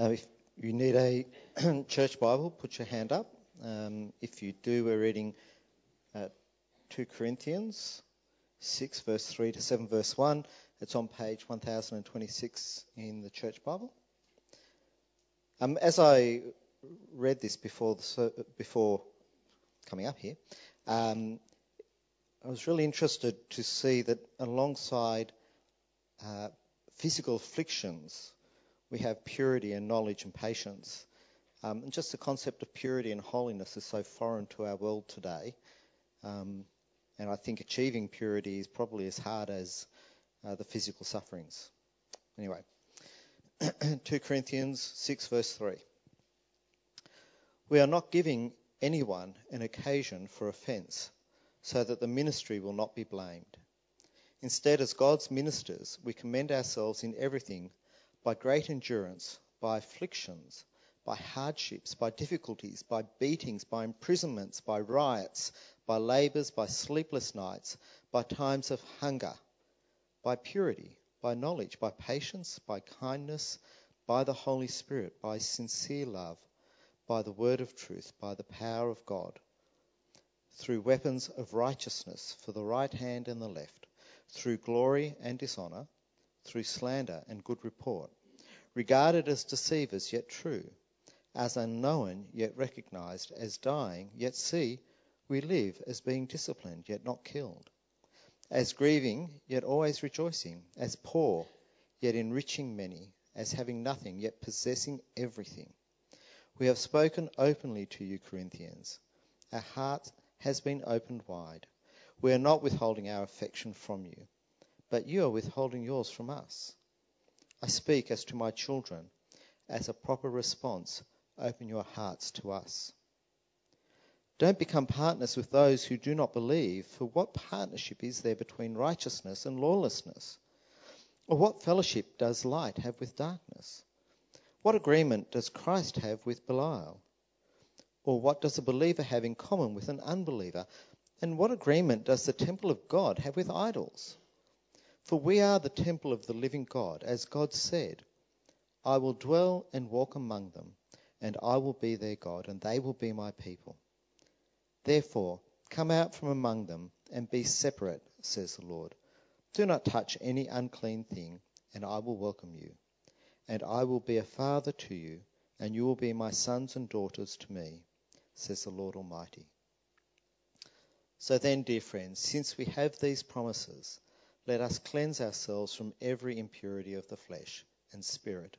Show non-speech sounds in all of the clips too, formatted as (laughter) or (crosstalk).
Uh, if you need a (clears throat) church Bible, put your hand up. Um, if you do, we're reading uh, 2 Corinthians 6, verse 3 to 7, verse 1. It's on page 1026 in the church Bible. Um, as I read this before, the, before coming up here, um, I was really interested to see that alongside uh, physical afflictions, we have purity and knowledge and patience. Um, and just the concept of purity and holiness is so foreign to our world today. Um, and I think achieving purity is probably as hard as uh, the physical sufferings. Anyway, (clears throat) 2 Corinthians 6, verse 3. We are not giving anyone an occasion for offence, so that the ministry will not be blamed. Instead, as God's ministers, we commend ourselves in everything by great endurance, by afflictions, by hardships, by difficulties, by beatings, by imprisonments, by riots, by labours, by sleepless nights, by times of hunger, by purity, by knowledge, by patience, by kindness, by the Holy Spirit, by sincere love, by the word of truth, by the power of God, through weapons of righteousness for the right hand and the left, through glory and dishonour, through slander and good report regarded as deceivers yet true, as unknown yet recognized, as dying yet see, we live as being disciplined yet not killed, as grieving yet always rejoicing, as poor yet enriching many, as having nothing yet possessing everything. We have spoken openly to you, Corinthians. Our heart has been opened wide. We are not withholding our affection from you, but you are withholding yours from us. I speak as to my children. As a proper response, open your hearts to us. Don't become partners with those who do not believe, for what partnership is there between righteousness and lawlessness? Or what fellowship does light have with darkness? What agreement does Christ have with Belial? Or what does a believer have in common with an unbeliever? And what agreement does the temple of God have with idols? For we are the temple of the living God, as God said, I will dwell and walk among them, and I will be their God, and they will be my people. Therefore, come out from among them and be separate, says the Lord. Do not touch any unclean thing, and I will welcome you. And I will be a father to you, and you will be my sons and daughters to me, says the Lord Almighty. So then, dear friends, since we have these promises, let us cleanse ourselves from every impurity of the flesh and spirit,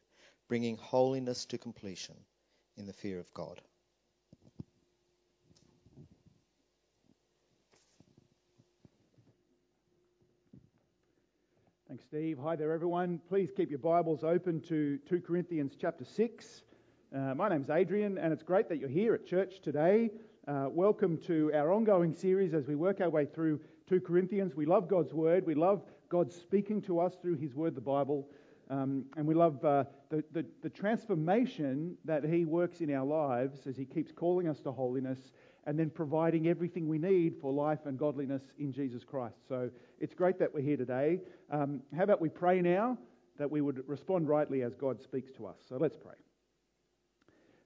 bringing holiness to completion in the fear of God. Thanks, Steve. Hi there, everyone. Please keep your Bibles open to 2 Corinthians chapter 6. Uh, my name's Adrian, and it's great that you're here at church today. Uh, welcome to our ongoing series as we work our way through 2 Corinthians. We love God's Word. We love God speaking to us through His Word, the Bible. Um, and we love uh, the, the, the, transformation that He works in our lives as He keeps calling us to holiness and then providing everything we need for life and godliness in Jesus Christ. So it's great that we're here today. Um, how about we pray now that we would respond rightly as God speaks to us? So let's pray.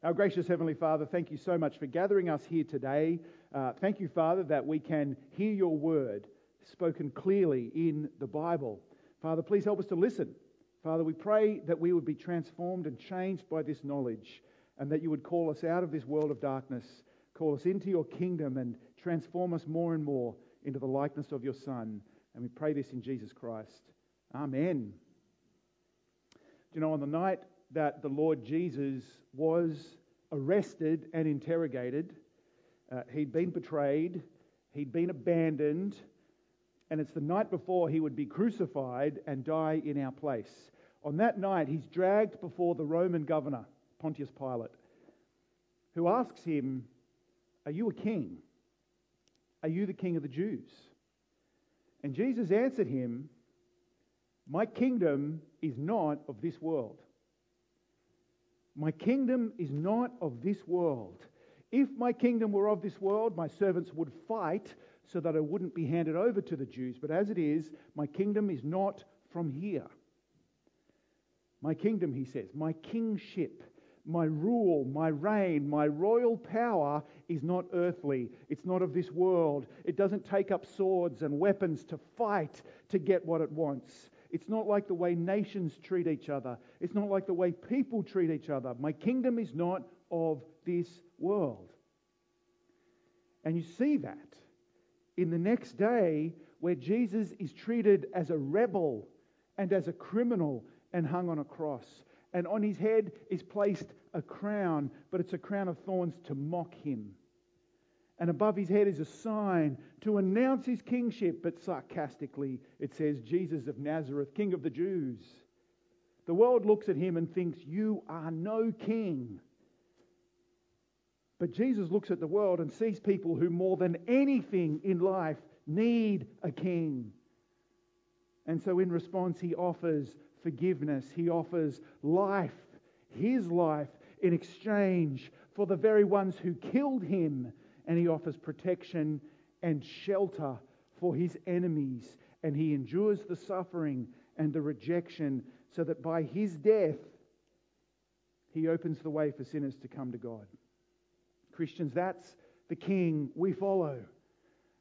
Our gracious Heavenly Father, thank you so much for gathering us here today. Uh, thank you, Father, that we can hear your word spoken clearly in the Bible. Father, please help us to listen. Father, we pray that we would be transformed and changed by this knowledge and that you would call us out of this world of darkness, call us into your kingdom and transform us more and more into the likeness of your Son. And we pray this in Jesus Christ. Amen. Do you know, on the night that the Lord Jesus was arrested and interrogated, uh, he'd been betrayed, he'd been abandoned, and it's the night before he would be crucified and die in our place. On that night, he's dragged before the Roman governor, Pontius Pilate, who asks him, Are you a king? Are you the king of the Jews? And Jesus answered him, My kingdom is not of this world. My kingdom is not of this world. If my kingdom were of this world, my servants would fight so that I wouldn't be handed over to the Jews. But as it is, my kingdom is not from here. My kingdom, he says, my kingship, my rule, my reign, my royal power is not earthly. It's not of this world. It doesn't take up swords and weapons to fight to get what it wants. It's not like the way nations treat each other. It's not like the way people treat each other. My kingdom is not of this world. And you see that in the next day where Jesus is treated as a rebel and as a criminal and hung on a cross. And on his head is placed a crown, but it's a crown of thorns to mock him. And above his head is a sign to announce his kingship, but sarcastically it says, Jesus of Nazareth, King of the Jews. The world looks at him and thinks, You are no king. But Jesus looks at the world and sees people who, more than anything in life, need a king. And so, in response, he offers forgiveness. He offers life, his life, in exchange for the very ones who killed him. And he offers protection and shelter for his enemies. And he endures the suffering and the rejection so that by his death, he opens the way for sinners to come to God. Christians, that's the king we follow.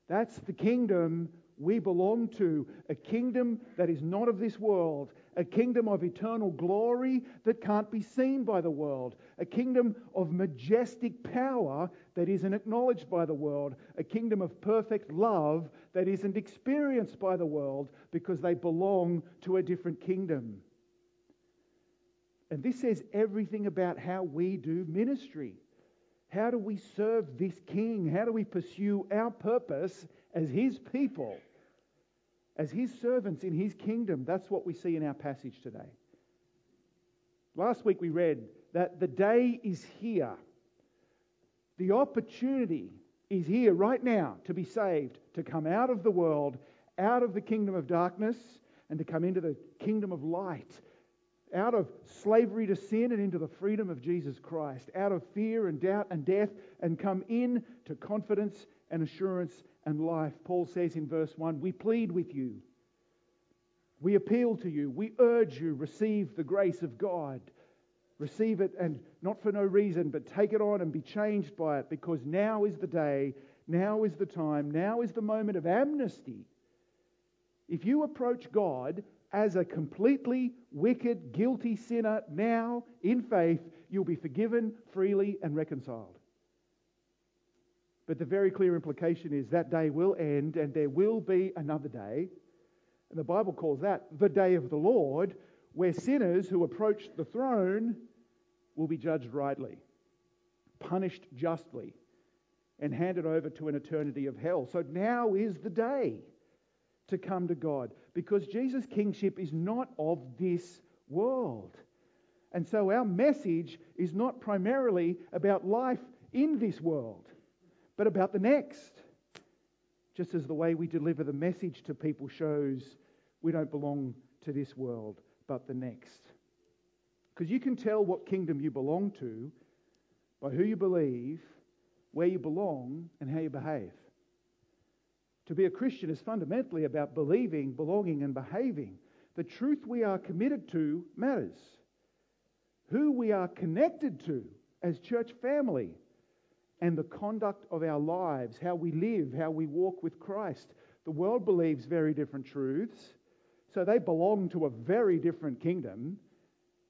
That's the kingdom we belong to a kingdom that is not of this world, a kingdom of eternal glory that can't be seen by the world, a kingdom of majestic power that isn't acknowledged by the world, a kingdom of perfect love that isn't experienced by the world because they belong to a different kingdom. And this says everything about how we do ministry. How do we serve this king? How do we pursue our purpose as his people? as his servants in his kingdom. That's what we see in our passage today. Last week we read that the day is here. The opportunity is here right now to be saved, to come out of the world, out of the kingdom of darkness, and to come into the kingdom of light, out of slavery to sin and into the freedom of Jesus Christ, out of fear and doubt and death, and come in to confidence and assurance and life. Paul says in verse 1 We plead with you, we appeal to you, we urge you, receive the grace of God. Receive it and not for no reason, but take it on and be changed by it because now is the day, now is the time, now is the moment of amnesty. If you approach God as a completely wicked, guilty sinner now in faith, you'll be forgiven freely and reconciled. But the very clear implication is that day will end and there will be another day. And the Bible calls that the day of the Lord, where sinners who approach the throne will be judged rightly, punished justly, and handed over to an eternity of hell. So now is the day to come to God because Jesus' kingship is not of this world. And so our message is not primarily about life in this world but about the next. Just as the way we deliver the message to people shows we don't belong to this world, but the next. Because you can tell what kingdom you belong to by who you believe, where you belong, and how you behave. To be a Christian is fundamentally about believing, belonging, and behaving. The truth we are committed to matters. Who we are connected to as church family and the conduct of our lives, how we live, how we walk with Christ. The world believes very different truths, so they belong to a very different kingdom,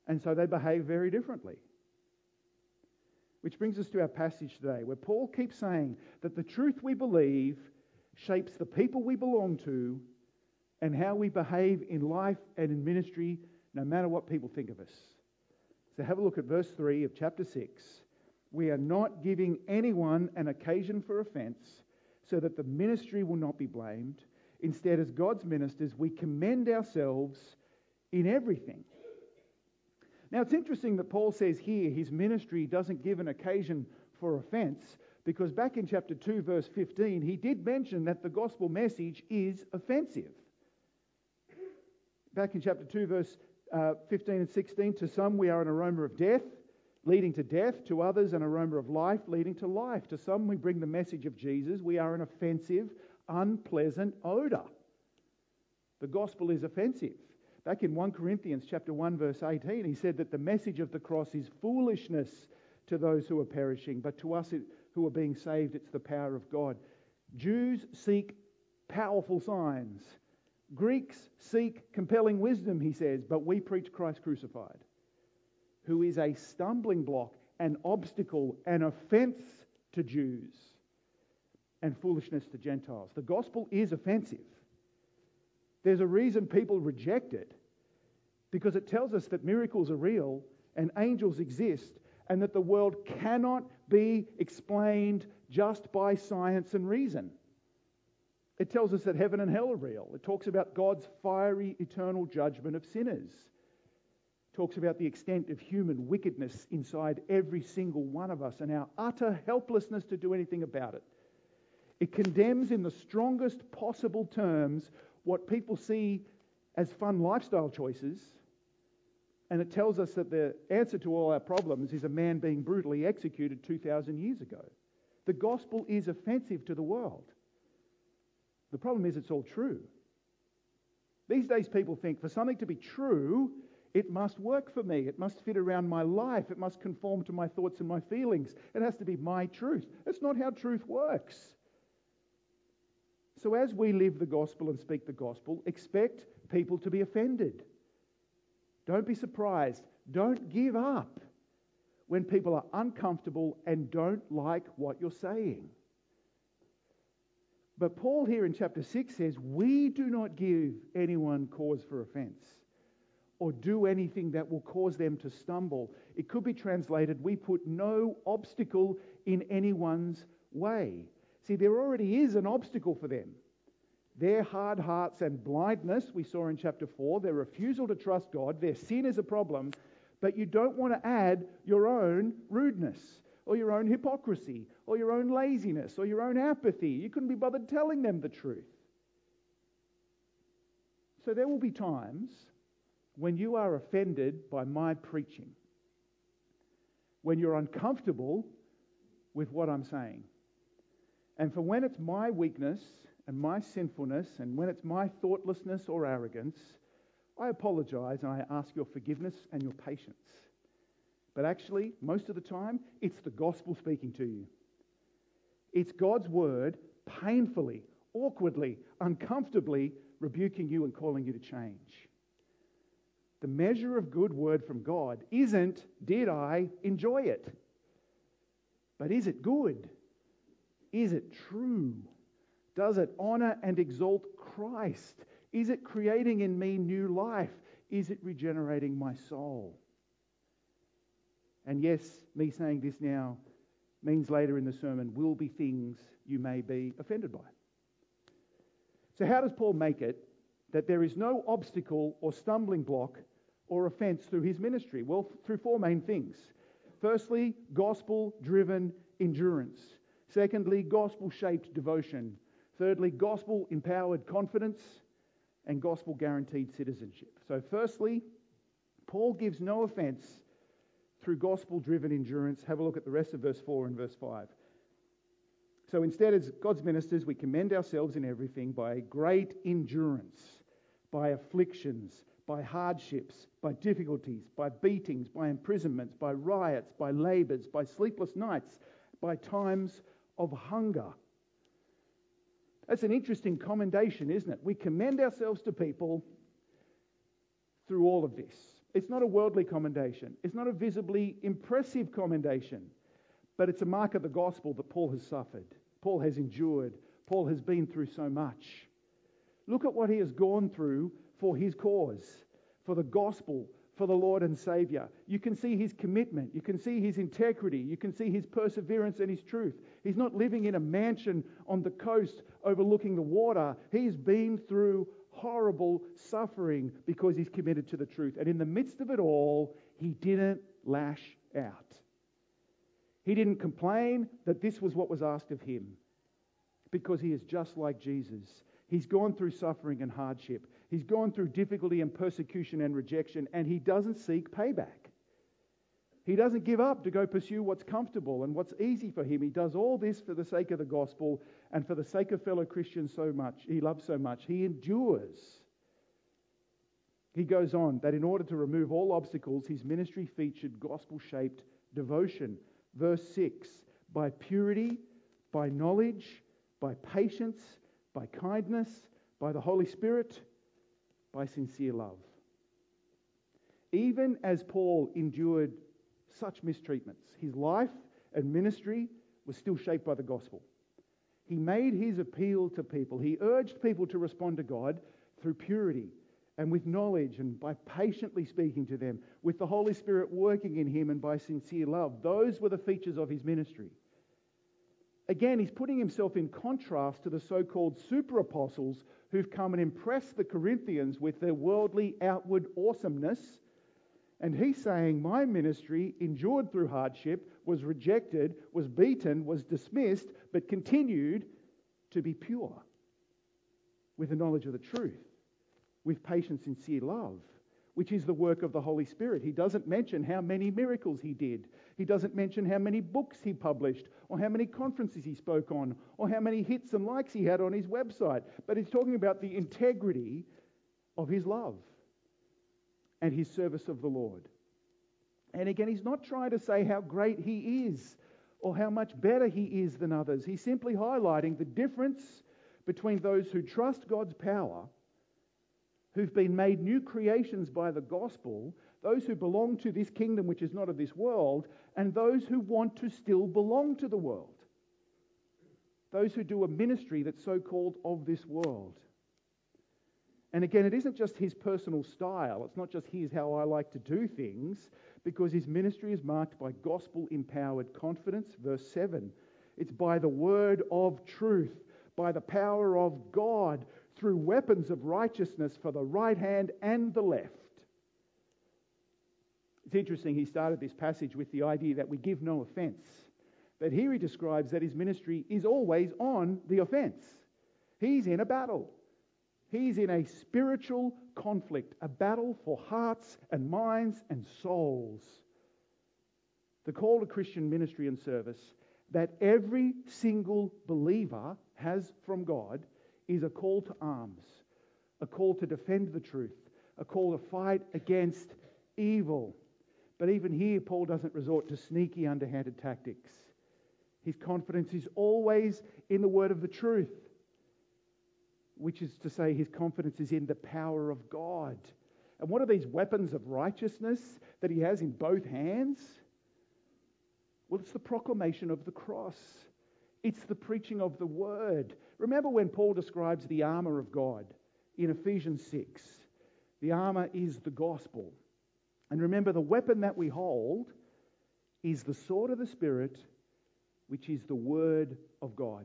and so they behave very differently. Which brings us to our passage today, where Paul keeps saying that the truth we believe shapes the people we belong to and how we behave in life and in ministry, no matter what people think of us. So have a look at verse 3 of chapter 6 we are not giving anyone an occasion for offense so that the ministry will not be blamed. Instead, as God's ministers, we commend ourselves in everything. Now, it's interesting that Paul says here his ministry doesn't give an occasion for offense because back in chapter 2, verse 15, he did mention that the gospel message is offensive. Back in chapter 2, verse uh, 15 and 16, to some we are an aroma of death leading to death, to others an aroma of life leading to life. To some we bring the message of Jesus. We are an offensive, unpleasant odour. The gospel is offensive. Back in 1 Corinthians chapter 1 verse 18, he said that the message of the cross is foolishness to those who are perishing, but to us who are being saved, it's the power of God. Jews seek powerful signs. Greeks seek compelling wisdom, he says, but we preach Christ crucified, who is a stumbling block, an obstacle, an offense to Jews, and foolishness to Gentiles. The gospel is offensive. There's a reason people reject it because it tells us that miracles are real and angels exist and that the world cannot be explained just by science and reason. It tells us that heaven and hell are real. It talks about God's fiery eternal judgment of sinners. It talks about the extent of human wickedness inside every single one of us and our utter helplessness to do anything about it. It condemns in the strongest possible terms what people see as fun lifestyle choices. And it tells us that the answer to all our problems is a man being brutally executed 2,000 years ago. The gospel is offensive to the world. The problem is, it's all true. These days, people think for something to be true, it must work for me. It must fit around my life. It must conform to my thoughts and my feelings. It has to be my truth. That's not how truth works. So, as we live the gospel and speak the gospel, expect people to be offended. Don't be surprised. Don't give up when people are uncomfortable and don't like what you're saying. But Paul here in chapter 6 says, We do not give anyone cause for offense or do anything that will cause them to stumble. It could be translated, We put no obstacle in anyone's way. See, there already is an obstacle for them. Their hard hearts and blindness, we saw in chapter 4, their refusal to trust God, their sin is a problem, but you don't want to add your own rudeness or your own hypocrisy or your own laziness or your own apathy. You couldn't be bothered telling them the truth. So there will be times when you are offended by my preaching, when you're uncomfortable with what I'm saying. And for when it's my weakness and my sinfulness, and when it's my thoughtlessness or arrogance, I apologize and I ask your forgiveness and your patience. But actually, most of the time, it's the gospel speaking to you. It's God's word painfully, awkwardly, uncomfortably rebuking you and calling you to change. The measure of good word from God isn't, did I enjoy it? But is it good? Is it true? Does it honor and exalt Christ? Is it creating in me new life? Is it regenerating my soul? And yes, me saying this now means later in the sermon will be things you may be offended by. So, how does Paul make it that there is no obstacle or stumbling block or offense through his ministry? Well, through four main things. Firstly, gospel driven endurance. Secondly, gospel shaped devotion. Thirdly, gospel empowered confidence. And gospel guaranteed citizenship. So, firstly, Paul gives no offense through gospel driven endurance. Have a look at the rest of verse 4 and verse 5. So instead, as God's ministers, we commend ourselves in everything by great endurance, by afflictions, by hardships, by difficulties, by beatings, by imprisonments, by riots, by labours, by sleepless nights, by times of hunger. That's an interesting commendation, isn't it? We commend ourselves to people through all of this. It's not a worldly commendation. It's not a visibly impressive commendation, but it's a mark of the gospel that Paul has suffered. Paul has endured. Paul has been through so much. Look at what he has gone through for his cause, for the gospel, for the Lord and Savior. You can see his commitment. You can see his integrity. You can see his perseverance and his truth. He's not living in a mansion on the coast overlooking the water. He's been through horrible suffering because he's committed to the truth. And in the midst of it all, he didn't lash out. He didn't complain that this was what was asked of him because he is just like Jesus. He's gone through suffering and hardship. He's gone through difficulty and persecution and rejection, and he doesn't seek payback. He doesn't give up to go pursue what's comfortable and what's easy for him. He does all this for the sake of the gospel and for the sake of fellow Christians so much. He loves so much. He endures. He goes on that in order to remove all obstacles, his ministry featured gospel shaped devotion. Verse 6 by purity, by knowledge, by patience, by kindness, by the Holy Spirit, by sincere love. Even as Paul endured such mistreatments, his life and ministry was still shaped by the gospel. He made his appeal to people. He urged people to respond to God through purity and with knowledge and by patiently speaking to them, with the Holy Spirit working in him and by sincere love. Those were the features of his ministry. Again, he's putting himself in contrast to the so called super apostles who've come and impressed the Corinthians with their worldly outward awesomeness. And he's saying, My ministry endured through hardship, was rejected, was beaten, was dismissed, but continued to be pure with the knowledge of the truth with patient, sincere love, which is the work of the Holy Spirit. He doesn't mention how many miracles he did. He doesn't mention how many books he published, or how many conferences he spoke on, or how many hits and likes he had on his website. But he's talking about the integrity of his love and his service of the Lord. And again, he's not trying to say how great he is or how much better he is than others. He's simply highlighting the difference between those who trust God's power who've been made new creations by the gospel, those who belong to this kingdom which is not of this world, and those who want to still belong to the world. Those who do a ministry that's so called of this world. And again, it isn't just his personal style. It's not just here's how I like to do things, because his ministry is marked by gospel empowered confidence. Verse 7 it's by the word of truth, by the power of God through weapons of righteousness for the right hand and the left. It's interesting, he started this passage with the idea that we give no offense. But here he describes that his ministry is always on the offense. He's in a battle. He's in a spiritual conflict, a battle for hearts and minds and souls. The call to Christian ministry and service that every single believer has from God is a call to arms, a call to defend the truth, a call to fight against evil. But even here, Paul doesn't resort to sneaky, underhanded tactics. His confidence is always in the word of the truth, which is to say, his confidence is in the power of God. And what are these weapons of righteousness that he has in both hands? Well, it's the proclamation of the cross. It's the preaching of the word. Remember when Paul describes the armour of God in Ephesians 6? The armour is the gospel. And remember, the weapon that we hold is the sword of the Spirit, which is the word of God.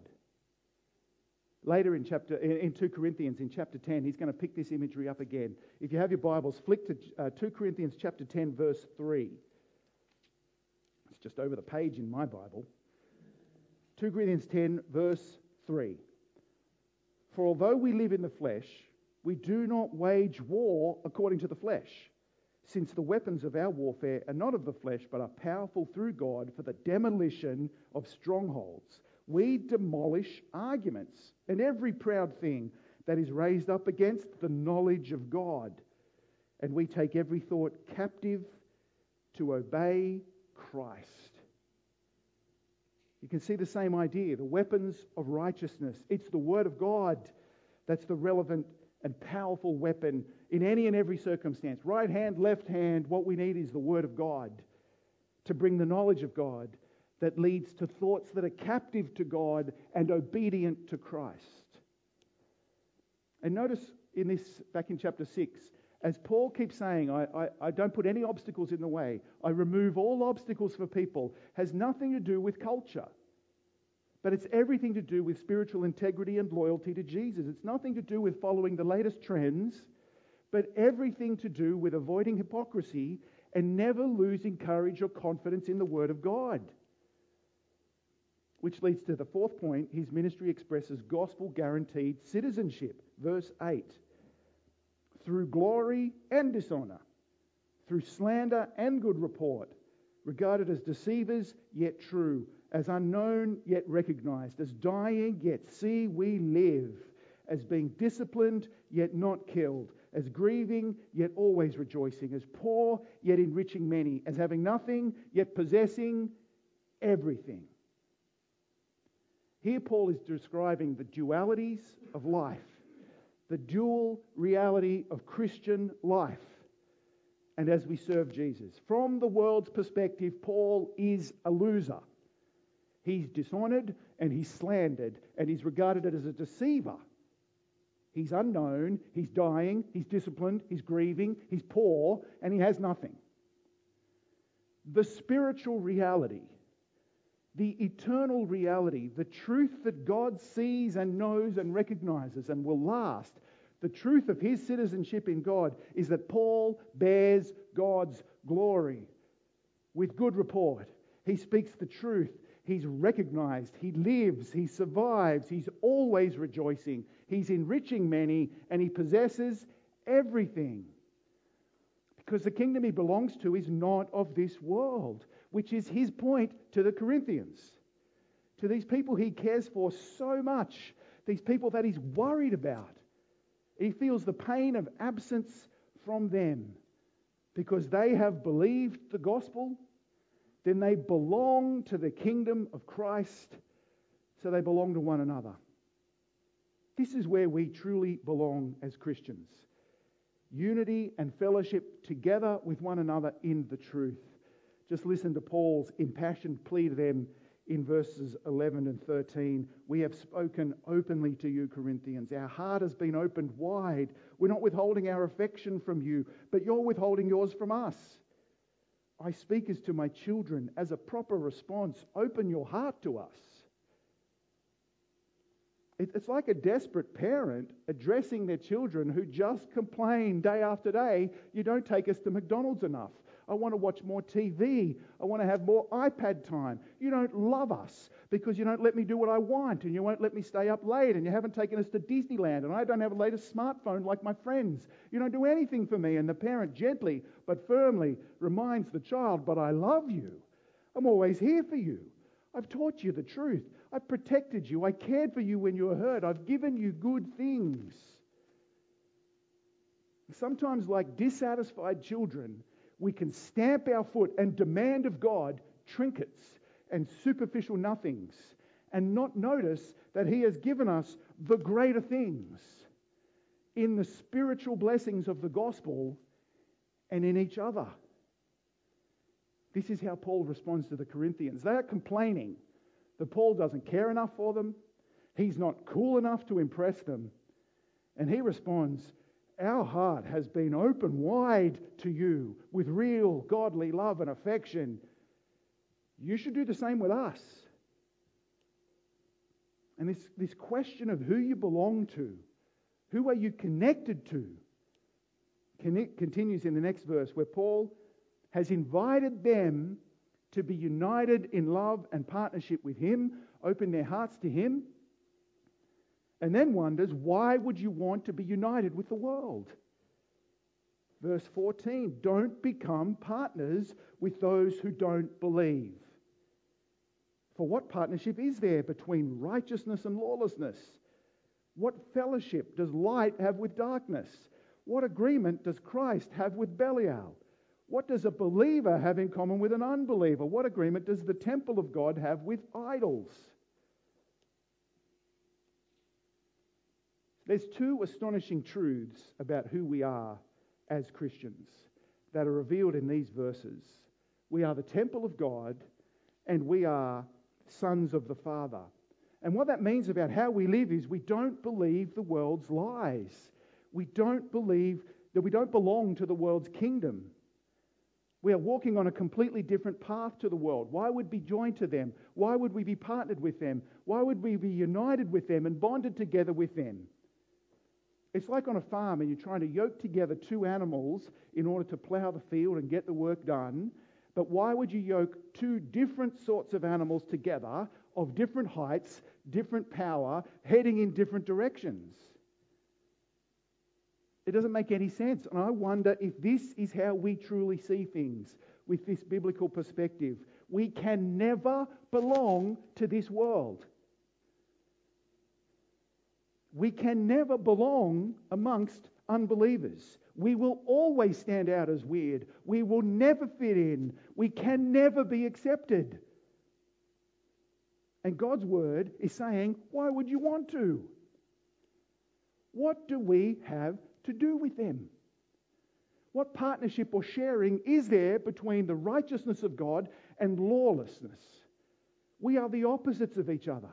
Later in chapter in 2 Corinthians in chapter 10, he's going to pick this imagery up again. If you have your Bibles, flick to uh, 2 Corinthians chapter 10 verse 3. It's just over the page in my Bible. 2 Corinthians 10, verse 3. For although we live in the flesh, we do not wage war according to the flesh, since the weapons of our warfare are not of the flesh, but are powerful through God for the demolition of strongholds. We demolish arguments and every proud thing that is raised up against the knowledge of God. And we take every thought captive to obey Christ. You can see the same idea the weapons of righteousness. It's the Word of God that's the relevant and powerful weapon in any and every circumstance. Right hand, left hand, what we need is the Word of God to bring the knowledge of God that leads to thoughts that are captive to God and obedient to Christ. And notice in this, back in chapter 6, as Paul keeps saying, I, I, I, don't put any obstacles in the way, I remove all obstacles for people, has nothing to do with culture. But it's everything to do with spiritual integrity and loyalty to Jesus. It's nothing to do with following the latest trends, but everything to do with avoiding hypocrisy and never losing courage or confidence in the Word of God. Which leads to the fourth point his ministry expresses gospel guaranteed citizenship. Verse 8 through glory and dishonor, through slander and good report, regarded as deceivers yet true, as unknown yet recognized, as dying yet see we live, as being disciplined yet not killed, as grieving yet always rejoicing, as poor yet enriching many, as having nothing yet possessing everything. Here, Paul is describing the dualities of life, the dual reality of Christian life, and as we serve Jesus. From the world's perspective, Paul is a loser. He's dishonored and he's slandered and he's regarded as a deceiver. He's unknown, he's dying, he's disciplined, he's grieving, he's poor, and he has nothing. The spiritual reality the eternal reality, the truth that God sees and knows and recognizes and will last, the truth of his citizenship in God is that Paul bears God's glory with good report. He speaks the truth. He's recognized. He lives. He survives. He's always rejoicing. He's enriching many and he possesses everything. Because the kingdom he belongs to is not of this world which is his point to the Corinthians, to these people he cares for so much, these people that he's worried about. He feels the pain of absence from them because they have believed the gospel, then they belong to the kingdom of Christ, so they belong to one another. This is where we truly belong as Christians unity and fellowship together with one another in the truth. Just listen to Paul's impassioned plea to them in verses 11 and 13. We have spoken openly to you, Corinthians. Our heart has been opened wide. We're not withholding our affection from you, but you're withholding yours from us. I speak as to my children as a proper response. Open your heart to us. It's like a desperate parent addressing their children who just complain day after day, you don't take us to McDonald's enough. I want to watch more TV. I want to have more iPad time. You don't love us because you don't let me do what I want and you won't let me stay up late and you haven't taken us to Disneyland and I don't have a latest smartphone like my friends. You don't do anything for me. And the parent gently but firmly reminds the child, But I love you. I'm always here for you. I've taught you the truth. I've protected you. I cared for you when you were hurt. I've given you good things. Sometimes, like dissatisfied children, we can stamp our foot and demand of God trinkets and superficial nothings and not notice that He has given us the greater things in the spiritual blessings of the gospel and in each other. This is how Paul responds to the Corinthians. They are complaining that Paul doesn't care enough for them, he's not cool enough to impress them. And he responds, our heart has been open wide to you with real godly love and affection. You should do the same with us. And this, this question of who you belong to, who are you connected to, continues in the next verse where Paul has invited them to be united in love and partnership with him, open their hearts to him and then wonders, why would you want to be united with the world? Verse 14, don't become partners with those who don't believe. For what partnership is there between righteousness and lawlessness? What fellowship does light have with darkness? What agreement does Christ have with Belial? What does a believer have in common with an unbeliever? What agreement does the temple of God have with idols? There's two astonishing truths about who we are as Christians that are revealed in these verses. We are the temple of God and we are sons of the Father. And what that means about how we live is we don't believe the world's lies. We don't believe that we don't belong to the world's kingdom. We are walking on a completely different path to the world. Why would we join to them? Why would we be partnered with them? Why would we be united with them and bonded together with them? It's like on a farm and you're trying to yoke together two animals in order to plough the field and get the work done. But why would you yoke two different sorts of animals together of different heights, different power, heading in different directions? It doesn't make any sense. And I wonder if this is how we truly see things with this biblical perspective. We can never belong to this world. We can never belong amongst unbelievers. We will always stand out as weird. We will never fit in. We can never be accepted. And God's word is saying, why would you want to? What do we have to do with them? What partnership or sharing is there between the righteousness of God and lawlessness? We are the opposites of each other.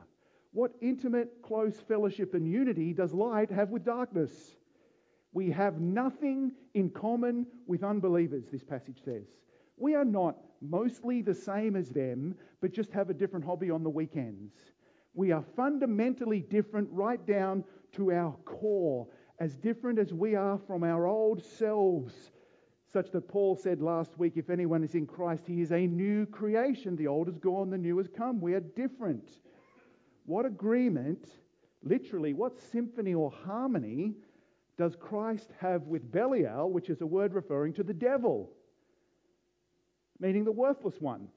What intimate, close fellowship and unity does light have with darkness? We have nothing in common with unbelievers, this passage says. We are not mostly the same as them, but just have a different hobby on the weekends. We are fundamentally different right down to our core, as different as we are from our old selves. Such that Paul said last week if anyone is in Christ, he is a new creation. The old is gone, the new has come. We are different. What agreement, literally, what symphony or harmony does Christ have with Belial, which is a word referring to the devil, meaning the worthless one,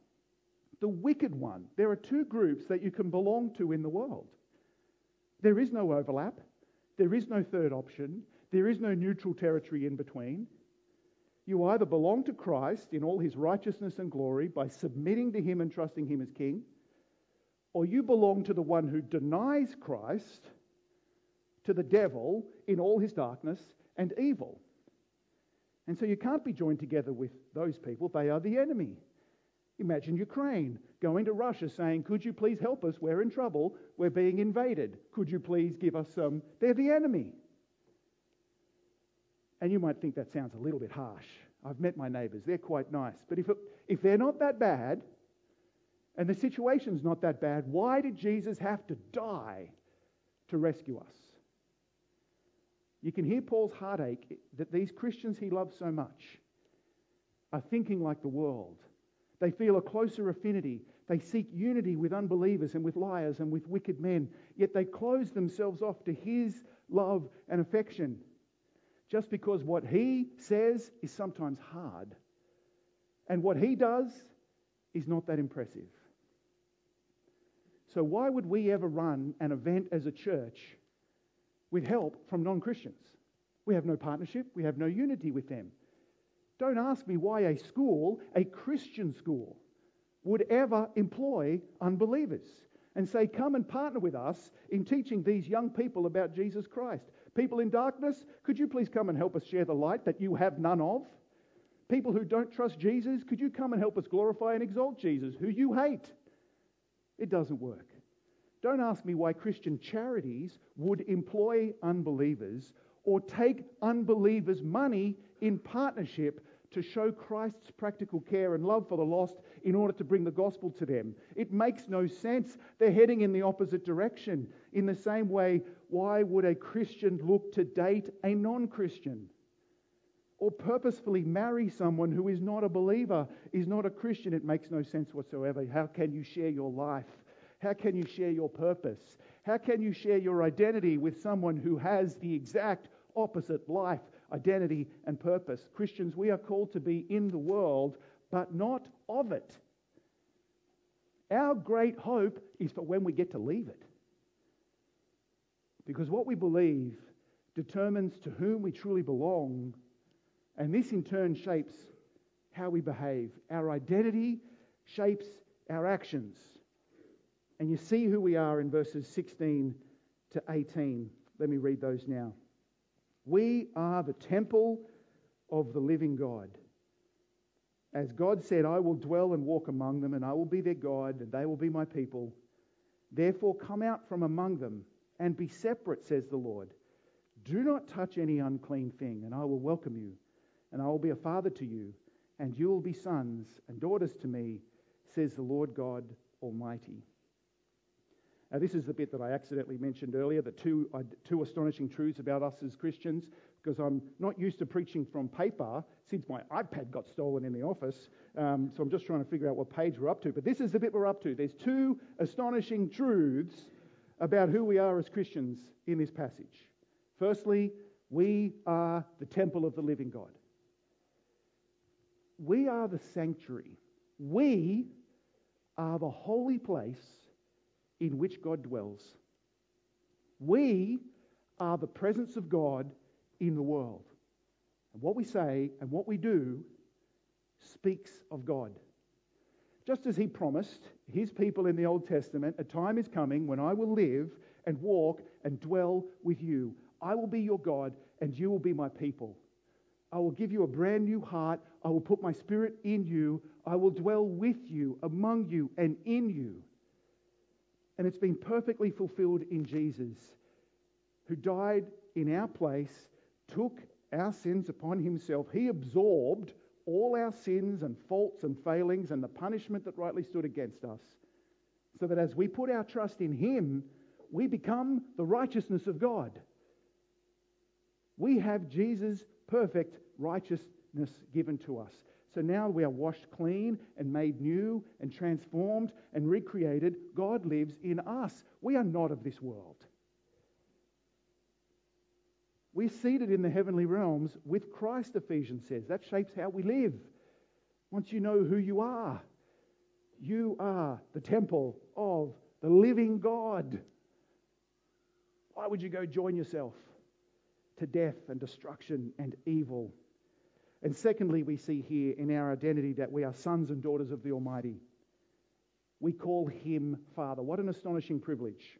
the wicked one? There are two groups that you can belong to in the world. There is no overlap, there is no third option, there is no neutral territory in between. You either belong to Christ in all his righteousness and glory by submitting to him and trusting him as king or you belong to the one who denies Christ, to the devil in all his darkness and evil. And so you can't be joined together with those people, they are the enemy. Imagine Ukraine going to Russia saying, Could you please help us? We're in trouble. We're being invaded. Could you please give us some? They're the enemy. And you might think that sounds a little bit harsh. I've met my neighbours, they're quite nice. But if, it, if they're not that bad, and the situation's not that bad. Why did Jesus have to die to rescue us? You can hear Paul's heartache that these Christians he loves so much are thinking like the world. They feel a closer affinity. They seek unity with unbelievers and with liars and with wicked men, yet they close themselves off to his love and affection just because what he says is sometimes hard and what he does is not that impressive. So, why would we ever run an event as a church with help from non Christians? We have no partnership, we have no unity with them. Don't ask me why a school, a Christian school, would ever employ unbelievers and say, Come and partner with us in teaching these young people about Jesus Christ. People in darkness, could you please come and help us share the light that you have none of? People who don't trust Jesus, could you come and help us glorify and exalt Jesus, who you hate? It doesn't work. Don't ask me why Christian charities would employ unbelievers or take unbelievers' money in partnership to show Christ's practical care and love for the lost in order to bring the gospel to them. It makes no sense. They're heading in the opposite direction. In the same way, why would a Christian look to date a non Christian? Or purposefully marry someone who is not a believer, is not a Christian? It makes no sense whatsoever. How can you share your life? How can you share your purpose? How can you share your identity with someone who has the exact opposite life, identity, and purpose? Christians, we are called to be in the world, but not of it. Our great hope is for when we get to leave it. Because what we believe determines to whom we truly belong, and this in turn shapes how we behave. Our identity shapes our actions. And you see who we are in verses 16 to 18. Let me read those now. We are the temple of the living God. As God said, I will dwell and walk among them, and I will be their God, and they will be my people. Therefore, come out from among them and be separate, says the Lord. Do not touch any unclean thing, and I will welcome you, and I will be a father to you, and you will be sons and daughters to me, says the Lord God Almighty. Now, this is the bit that I accidentally mentioned earlier the two, uh, two astonishing truths about us as Christians, because I'm not used to preaching from paper since my iPad got stolen in the office. Um, so I'm just trying to figure out what page we're up to. But this is the bit we're up to. There's two astonishing truths about who we are as Christians in this passage. Firstly, we are the temple of the living God. We are the sanctuary. We are the holy place in which God dwells. We are the presence of God in the world. And what we say and what we do speaks of God. Just as he promised his people in the Old Testament, a time is coming when I will live and walk and dwell with you. I will be your God and you will be my people. I will give you a brand new heart. I will put my spirit in you. I will dwell with you, among you, and in you. And it's been perfectly fulfilled in Jesus, who died in our place, took our sins upon himself. He absorbed all our sins and faults and failings and the punishment that rightly stood against us, so that as we put our trust in him, we become the righteousness of God. We have Jesus' perfect righteousness given to us. So now we are washed clean and made new and transformed and recreated. God lives in us. We are not of this world. We're seated in the heavenly realms with Christ, Ephesians says. That shapes how we live. Once you know who you are, you are the temple of the living God. Why would you go join yourself to death and destruction and evil? And secondly, we see here in our identity that we are sons and daughters of the Almighty. We call him Father. What an astonishing privilege.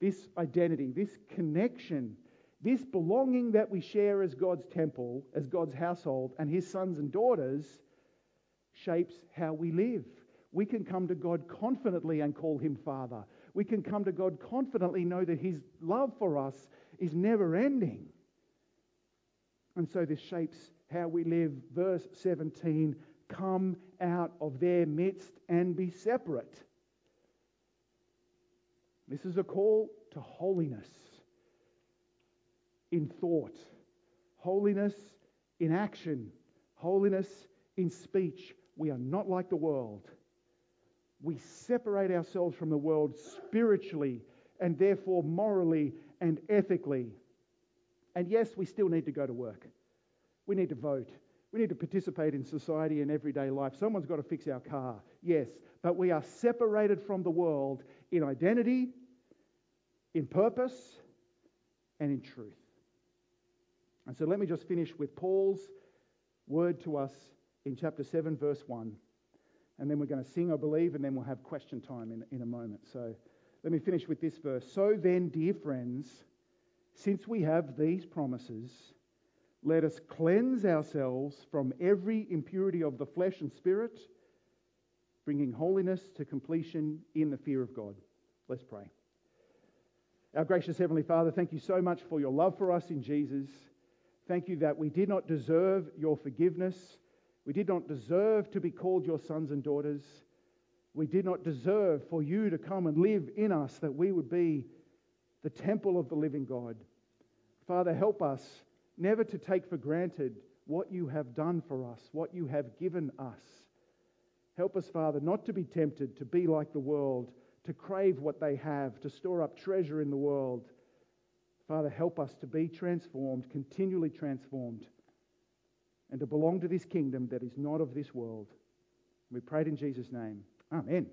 This identity, this connection, this belonging that we share as God's temple, as God's household, and his sons and daughters shapes how we live. We can come to God confidently and call him Father. We can come to God confidently, know that his love for us is never ending. And so this shapes how we live. Verse 17 come out of their midst and be separate. This is a call to holiness in thought, holiness in action, holiness in speech. We are not like the world. We separate ourselves from the world spiritually and therefore morally and ethically. And yes, we still need to go to work. We need to vote. We need to participate in society and everyday life. Someone's got to fix our car, yes, but we are separated from the world in identity, in purpose, and in truth. And so let me just finish with Paul's word to us in chapter 7, verse 1. And then we're going to sing, I believe, and then we'll have question time in, in a moment. So let me finish with this verse. So then, dear friends, since we have these promises, let us cleanse ourselves from every impurity of the flesh and spirit, bringing holiness to completion in the fear of God. Let's pray. Our gracious Heavenly Father, thank you so much for your love for us in Jesus. Thank you that we did not deserve your forgiveness. We did not deserve to be called your sons and daughters. We did not deserve for you to come and live in us, that we would be the temple of the living God. Father, help us never to take for granted what you have done for us, what you have given us. Help us, Father, not to be tempted to be like the world, to crave what they have, to store up treasure in the world. Father, help us to be transformed, continually transformed, and to belong to this kingdom that is not of this world. We prayed in Jesus' name. Amen.